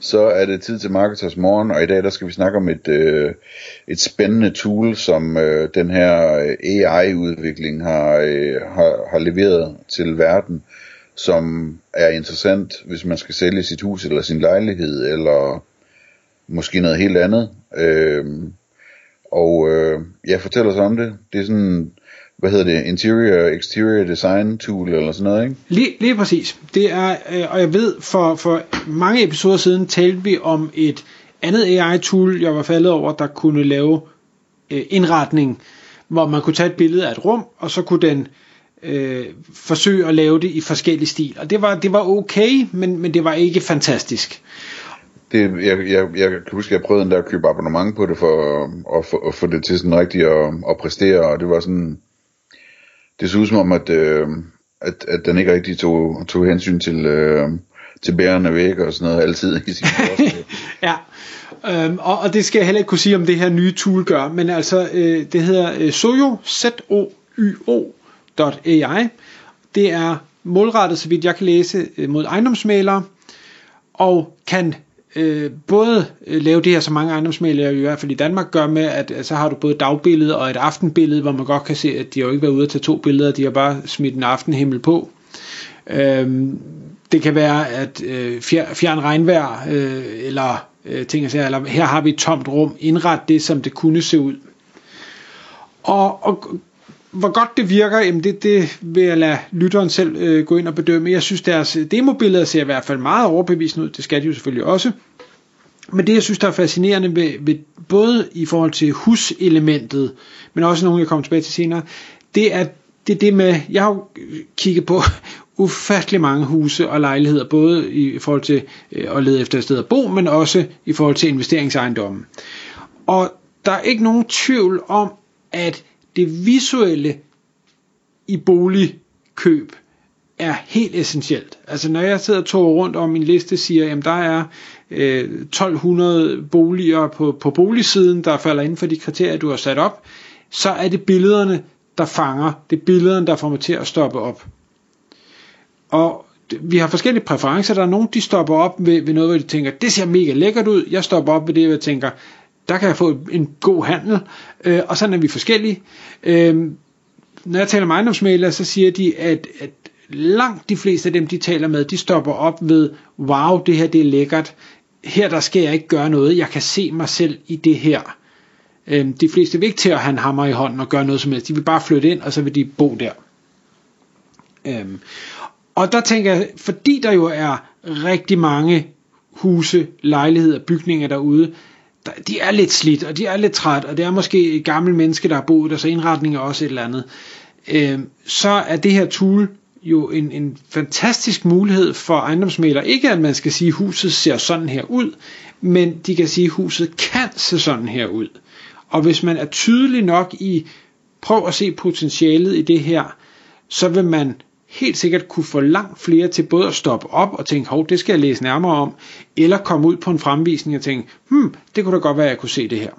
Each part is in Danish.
Så er det tid til Marketers Morgen, og i dag der skal vi snakke om et, øh, et spændende tool, som øh, den her øh, AI-udvikling har, øh, har, har leveret til verden, som er interessant, hvis man skal sælge sit hus eller sin lejlighed, eller måske noget helt andet. Øh, og øh, jeg fortæller så om det. Det er sådan hvad hedder det, interior exterior design tool eller sådan noget, ikke? Lige, lige præcis. Det er, øh, og jeg ved, for, for mange episoder siden talte vi om et andet AI-tool, jeg var faldet over, der kunne lave øh, indretning, hvor man kunne tage et billede af et rum, og så kunne den øh, forsøge at lave det i forskellige stil. Og det var, det var okay, men, men det var ikke fantastisk. Det, jeg, jeg, jeg kan huske, at jeg prøvede den der at købe abonnement på det, for at, at, at, at få det til sådan rigtigt at, at præstere, og det var sådan, det så ud som om, at, øh, at, at den ikke rigtig tog, tog hensyn til, øh, til bærende væg og sådan noget altid i sin Ja, øhm, og, og det skal jeg heller ikke kunne sige, om det her nye tool gør, men altså, øh, det hedder øh, Soyo, z o y -O Det er målrettet, så vidt jeg kan læse, øh, mod ejendomsmalere, og kan øh, både øh, lave det her, som mange ejendomsmalere i hvert fald i Danmark gør med, at, at så har du både dagbillede og et aftenbillede, hvor man godt kan se, at de har jo ikke været ude at tage to billeder, de har bare smidt en aftenhimmel på. Øhm, det kan være, at øh, fjern regnvejr, øh, eller øh, ting og eller her har vi et tomt rum, indret det, som det kunne se ud. Og, og hvor godt det virker, jamen det, det vil jeg lade lytteren selv øh, gå ind og bedømme. Jeg synes, deres øh, demobilleder ser i hvert fald meget overbevisende ud. Det skal de jo selvfølgelig også. Men det, jeg synes, der er fascinerende ved, ved både i forhold til huselementet, men også nogle, jeg kommer tilbage til senere, det er det, det med, jeg har jo kigget på ufattelig mange huse og lejligheder, både i forhold til øh, at lede efter et sted at bo, men også i forhold til investeringsejendommen. Og der er ikke nogen tvivl om, at det visuelle i boligkøb er helt essentielt. Altså når jeg sidder og tog rundt om min liste siger, at der er øh, 1200 boliger på, på boligsiden, der falder inden for de kriterier, du har sat op, så er det billederne, der fanger. Det er billederne, der får mig til at stoppe op. Og vi har forskellige præferencer. Der er nogen, de stopper op ved, ved noget, hvor de tænker, det ser mega lækkert ud. Jeg stopper op ved det, hvor jeg tænker, der kan jeg få en god handel, øh, og sådan er vi forskellige. Øh, når jeg taler med ejendomsmalere, så siger de, at, at langt de fleste af dem, de taler med, de stopper op ved, wow, det her det er lækkert, her der skal jeg ikke gøre noget, jeg kan se mig selv i det her. Øh, de fleste vil ikke til at have en hammer i hånden og gøre noget som helst, de vil bare flytte ind, og så vil de bo der. Øh, og der tænker jeg, fordi der jo er rigtig mange huse, lejligheder, bygninger derude, de er lidt slidt, og de er lidt træt, og det er måske et gammelt menneske, der har boet der, så indretning er også et eller andet. Øh, så er det her tool jo en, en fantastisk mulighed for ejendomsmælere. Ikke at man skal sige, at huset ser sådan her ud, men de kan sige, at huset kan se sådan her ud. Og hvis man er tydelig nok i, prøv at se potentialet i det her, så vil man helt sikkert kunne få langt flere til både at stoppe op og tænke, hov, det skal jeg læse nærmere om, eller komme ud på en fremvisning og tænke, hmm, det kunne da godt være, at jeg kunne se det her.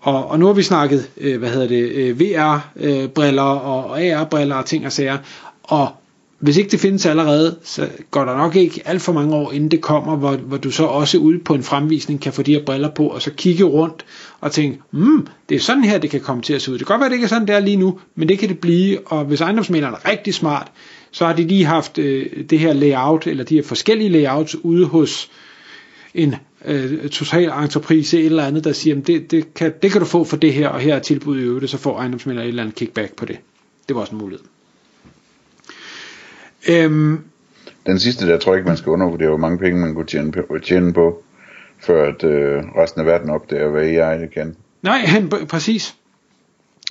Og, og nu har vi snakket, øh, hvad hedder det, øh, VR-briller øh, og, og AR-briller og ting og sager, og hvis ikke det findes allerede, så går der nok ikke alt for mange år, inden det kommer, hvor, hvor du så også ude på en fremvisning kan få de her briller på, og så kigge rundt og tænke, mm, det er sådan her, det kan komme til at se ud. Det kan godt være, det ikke er sådan, det er lige nu, men det kan det blive, og hvis ejendomsmæleren er rigtig smart, så har de lige haft øh, det her layout, eller de her forskellige layouts ude hos en øh, total entreprise, et eller andet, der siger, det, det, kan, det kan du få for det her, og her er tilbud i øvrigt, så får ejendomsmæleren et eller andet kickback på det. Det var også en mulighed. Øhm, den sidste der tror jeg ikke, man skal undervurdere, hvor mange penge man kunne tjene på, tjene på før at øh, resten af verden opdager, hvad AI kan. Nej, præcis.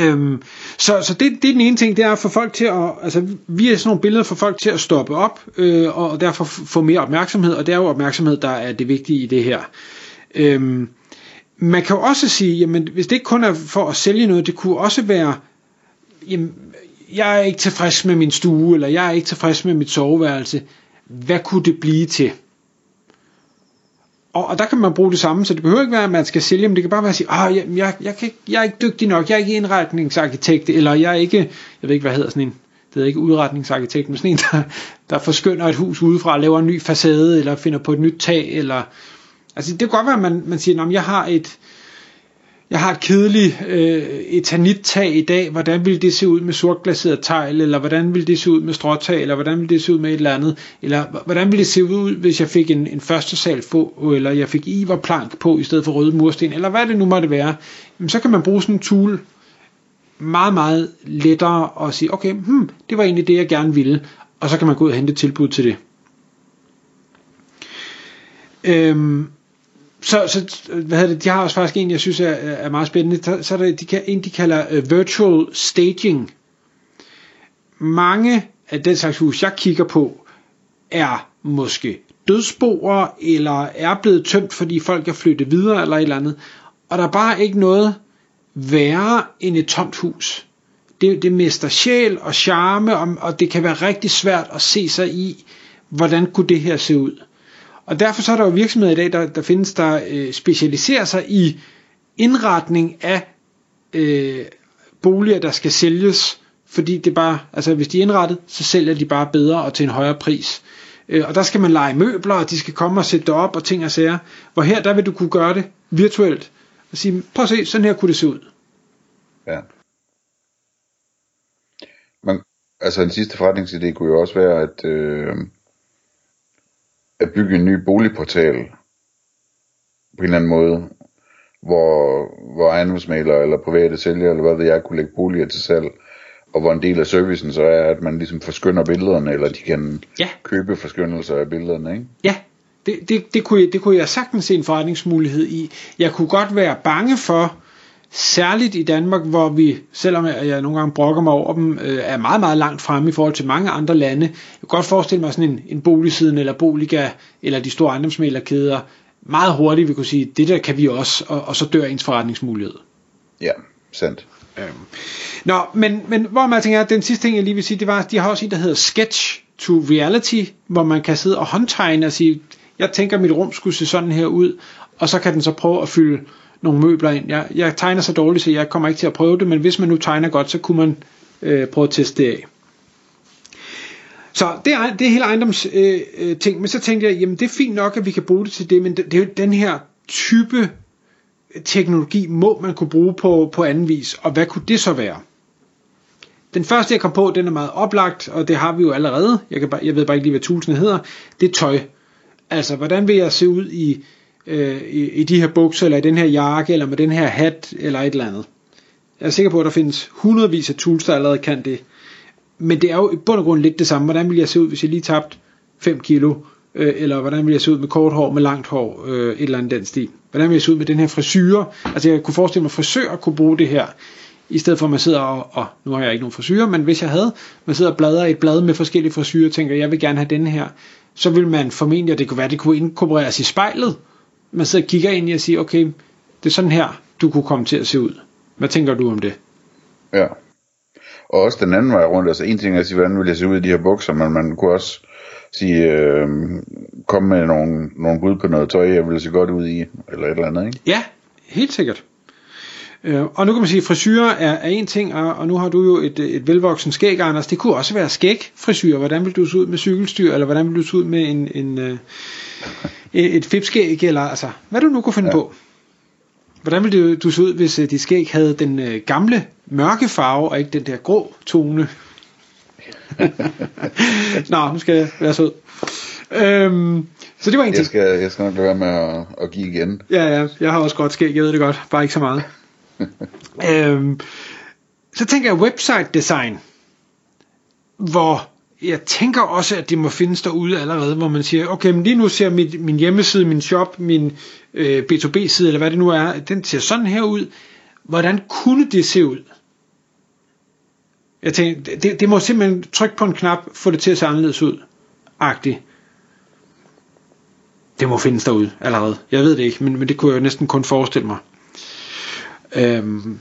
Øhm, så så det, det er den ene ting, det er at få folk til at, altså vi er sådan nogle billeder for folk til at stoppe op, øh, og derfor få mere opmærksomhed, og det er jo opmærksomhed, der er det vigtige i det her. Øhm, man kan jo også sige, jamen hvis det ikke kun er for at sælge noget, det kunne også være, jamen, jeg er ikke tilfreds med min stue, eller jeg er ikke tilfreds med mit soveværelse. Hvad kunne det blive til? Og, og der kan man bruge det samme, så det behøver ikke være, at man skal sælge, men det kan bare være at sige, ah, jeg, jeg, jeg, kan, jeg er ikke dygtig nok, jeg er ikke indretningsarkitekt, eller jeg er ikke, jeg ved ikke, hvad hedder sådan en, det er ikke udretningsarkitekt, men sådan en, der, der forskynder et hus udefra, laver en ny facade, eller finder på et nyt tag, eller, altså det kan godt være, at man, man siger, jeg har et, jeg har et kedeligt øh, etanittag i dag, hvordan vil det se ud med sortglaseret tegl, eller hvordan vil det se ud med stråtag, eller hvordan vil det se ud med et eller andet, eller hvordan vil det se ud, hvis jeg fik en, en første sal få, eller jeg fik iverplank på, i stedet for røde mursten, eller hvad det nu måtte være, jamen, så kan man bruge sådan en tool meget, meget lettere og sige, okay, hmm, det var egentlig det, jeg gerne ville, og så kan man gå ud og hente tilbud til det. Øhm, så, så hvad hedder det, de har også faktisk en, jeg synes er, er meget spændende. Så er der de, en, de kalder uh, virtual staging. Mange af den slags hus, jeg kigger på, er måske dødsboer, eller er blevet tømt, fordi folk er flyttet videre, eller et eller andet. Og der er bare ikke noget værre end et tomt hus. Det, det mister sjæl og charme, og, og det kan være rigtig svært at se sig i, hvordan kunne det her se ud. Og derfor så er der jo virksomheder i dag, der, der findes, der øh, specialiserer sig i indretning af øh, boliger, der skal sælges, fordi det bare, altså hvis de er indrettet, så sælger de bare bedre og til en højere pris. Øh, og der skal man lege møbler, og de skal komme og sætte det op og ting og sager. Hvor her, der vil du kunne gøre det virtuelt. Og sige, prøv at se, sådan her kunne det se ud. Ja. Men, altså en sidste forretningsidé kunne jo også være, at øh, at bygge en ny boligportal på en eller anden måde, hvor, hvor ejendomsmalere eller private sælgere, eller hvad ved jeg, kunne lægge boliger til salg, og hvor en del af servicen så er, at man ligesom forskynder billederne, eller de kan ja. købe forskynnelser af billederne, ikke? Ja, det, det, det, kunne jeg, det kunne jeg sagtens se en forretningsmulighed i. Jeg kunne godt være bange for, Særligt i Danmark, hvor vi, selvom jeg nogle gange brokker mig over dem, øh, er meget, meget langt fremme i forhold til mange andre lande. Jeg kan godt forestille mig sådan en, en boligsiden eller boliga eller de store ejendomsmælerkæder meget hurtigt vi kunne sige, det der kan vi også, og, og så dør ens forretningsmulighed. Ja, sandt. Øhm. Nå, men, men hvor man tænker, den sidste ting jeg lige vil sige, det var, de har også en, der hedder Sketch to Reality, hvor man kan sidde og håndtegne og sige, jeg tænker, mit rum skulle se sådan her ud, og så kan den så prøve at fylde nogle møbler ind. Jeg, jeg tegner så dårligt, så jeg kommer ikke til at prøve det, men hvis man nu tegner godt, så kunne man øh, prøve at teste det af. Så det er, det er hele ejendoms øh, øh, ting, men så tænkte jeg, jamen det er fint nok, at vi kan bruge det til det, men det, det er jo den her type øh, teknologi, må man kunne bruge på, på anden vis, og hvad kunne det så være? Den første, jeg kom på, den er meget oplagt, og det har vi jo allerede. Jeg, kan bare, jeg ved bare ikke lige, hvad tusinde hedder. Det er tøj. Altså, hvordan vil jeg se ud i øh, i, i de her bukser, eller i den her jakke, eller med den her hat, eller et eller andet. Jeg er sikker på, at der findes hundredvis af tools, der allerede kan det. Men det er jo i bund og grund lidt det samme. Hvordan vil jeg se ud, hvis jeg lige tabte 5 kilo? Øh, eller hvordan vil jeg se ud med kort hår, med langt hår, øh, et eller andet den stil. Hvordan vil jeg se ud med den her frisyr? Altså jeg kunne forestille mig, at frisører kunne bruge det her, i stedet for at man sidder og, og nu har jeg ikke nogen frisyrer, men hvis jeg havde, man sidder og bladrer i et blad med forskellige frisyrer, og tænker, jeg vil gerne have den her, så vil man formentlig, at det kunne være, at det kunne inkorporeres i spejlet, man sidder og kigger ind i og siger, okay, det er sådan her, du kunne komme til at se ud. Hvad tænker du om det? Ja. Og også den anden vej rundt, altså en ting er at sige, hvordan vil jeg se ud i de her bukser, men man kunne også sige, øh, komme med nogle, nogle bud på noget tøj, jeg vil se godt ud i, eller et eller andet, ikke? Ja, helt sikkert. Øh, og nu kan man sige, at frisyrer er, er en ting, og, og nu har du jo et, et velvoksen skæg, Anders. Det kunne også være skæg frisyr. Hvordan vil du se ud med cykelstyr, eller hvordan vil du se ud med en, en, øh, et fipskæg, eller altså, hvad du nu kunne finde ja. på. Hvordan ville du se ud, hvis uh, dit skæg havde den uh, gamle mørke farve, og ikke den der grå tone? Nå, nu skal jeg være sød. Øhm, så det var en ting. Jeg skal, jeg skal nok lade være med at, at give igen. Ja, ja, jeg har også godt skæg, jeg ved det godt, bare ikke så meget. øhm, så tænker jeg website design, hvor jeg tænker også, at det må findes derude allerede, hvor man siger, okay, men lige nu ser mit, min hjemmeside, min shop, min øh, B2B-side, eller hvad det nu er, den ser sådan her ud. Hvordan kunne det se ud? Jeg tænker, det, det må simpelthen trykke på en knap, få det til at se anderledes ud. Agtigt. det må findes derude allerede. Jeg ved det ikke, men, men det kunne jeg næsten kun forestille mig. Øhm,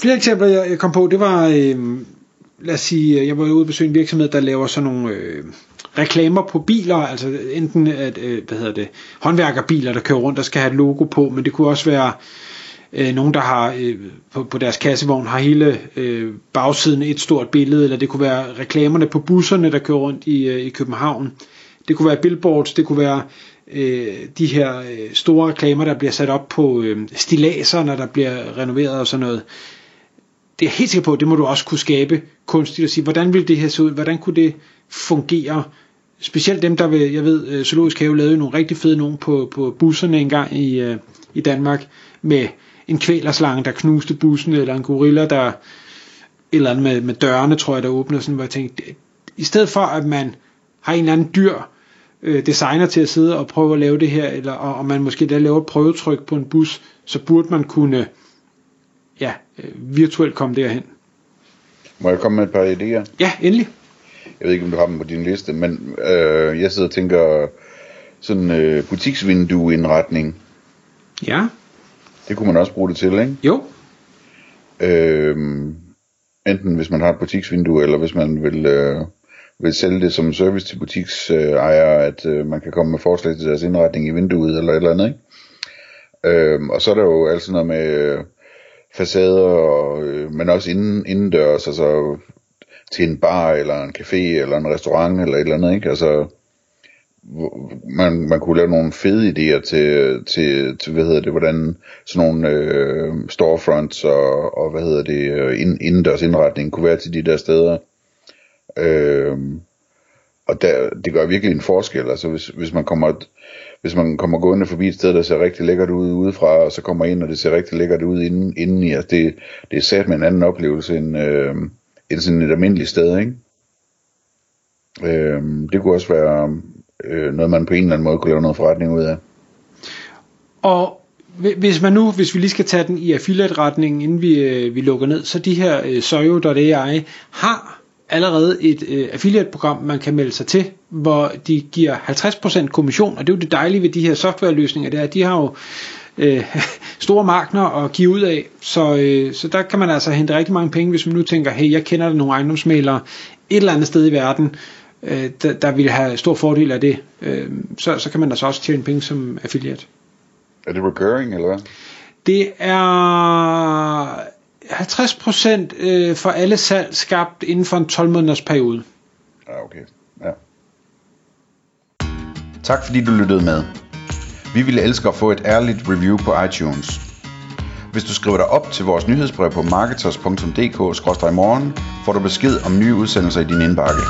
flere eksempler, jeg, jeg kom på, det var, øhm, lad os sige, øh, jeg var ude og besøge en virksomhed, der laver sådan nogle øh, reklamer på biler, altså enten at, øh, hvad hedder det, håndværkerbiler, der kører rundt, der skal have et logo på, men det kunne også være øh, nogen, der har øh, på, på deres kassevogn har hele øh, bagsiden et stort billede, eller det kunne være reklamerne på busserne, der kører rundt i, øh, i København. Det kunne være billboards, det kunne være øh, de her øh, store reklamer, der bliver sat op på øh, stilaser, når der bliver renoveret og sådan noget. Det er helt sikker på, at det må du også kunne skabe kunstigt og sige, hvordan vil det her se ud, hvordan kunne det fungere, specielt dem, der vil, jeg ved, øh, Zoologisk Have lavede nogle rigtig fede nogen på, på busserne engang i, øh, i Danmark, med en kvælerslange, der knuste bussen, eller en gorilla, der eller andet med, med dørene, tror jeg, der åbner, sådan, hvor jeg tænkte, i stedet for, at man har en eller anden dyr øh, designer til at sidde og prøve at lave det her, eller og, og man måske da laver et prøvetryk på en bus, så burde man kunne ja, øh, virtuelt komme derhen. Må jeg komme med et par idéer? Ja, endelig. Jeg ved ikke, om du har dem på din liste, men øh, jeg sidder og tænker sådan øh, butiksvindueindretning. Ja. Det kunne man også bruge det til, ikke? Jo. Øh, enten hvis man har et butiksvindue, eller hvis man vil, øh, vil sælge det som service til butiksejere, at øh, man kan komme med forslag til deres indretning i vinduet, eller et eller andet, ikke? Øh, og så er der jo altid noget med øh, facader, og, øh, men også inden, indendørs, altså til en bar, eller en café, eller en restaurant, eller et eller andet, ikke? Altså, man, man kunne lave nogle fede idéer til, til, til hvad hedder det, hvordan sådan nogle øh, storefronts og, og hvad hedder det, øh, ind, indendørs indretning kunne være til de der steder. Øh, og der, det gør virkelig en forskel, altså hvis, hvis man kommer hvis man kommer gående forbi et sted, der ser rigtig lækkert ud udefra, og så kommer ind, og det ser rigtig lækkert ud inden, indeni, altså det, det er sat med en anden oplevelse end, øh, end sådan et almindeligt sted, ikke? Øh, det kunne også være øh, noget, man på en eller anden måde kunne lave noget forretning ud af. Og hvis man nu, hvis vi lige skal tage den i affiliate-retningen, inden vi, øh, vi lukker ned, så de her øh, Soyo.ai har allerede et øh, affiliate-program, man kan melde sig til, hvor de giver 50% kommission, og det er jo det dejlige ved de her softwareløsninger, det er, at de har jo øh, store markner at give ud af, så, øh, så der kan man altså hente rigtig mange penge, hvis man nu tænker, hey, jeg kender nogle ejendomsmalere et eller andet sted i verden, øh, der, der vil have stor fordel af det, øh, så, så kan man altså også tjene penge som affiliate. Er det recurring, eller hvad? Det er 50% øh, for alle salg skabt inden for en 12 måneders periode. Ja, okay. Ja. Tak fordi du lyttede med. Vi ville elske at få et ærligt review på iTunes. Hvis du skriver dig op til vores nyhedsbrev på marketers.dk-morgen, får du besked om nye udsendelser i din indbakke.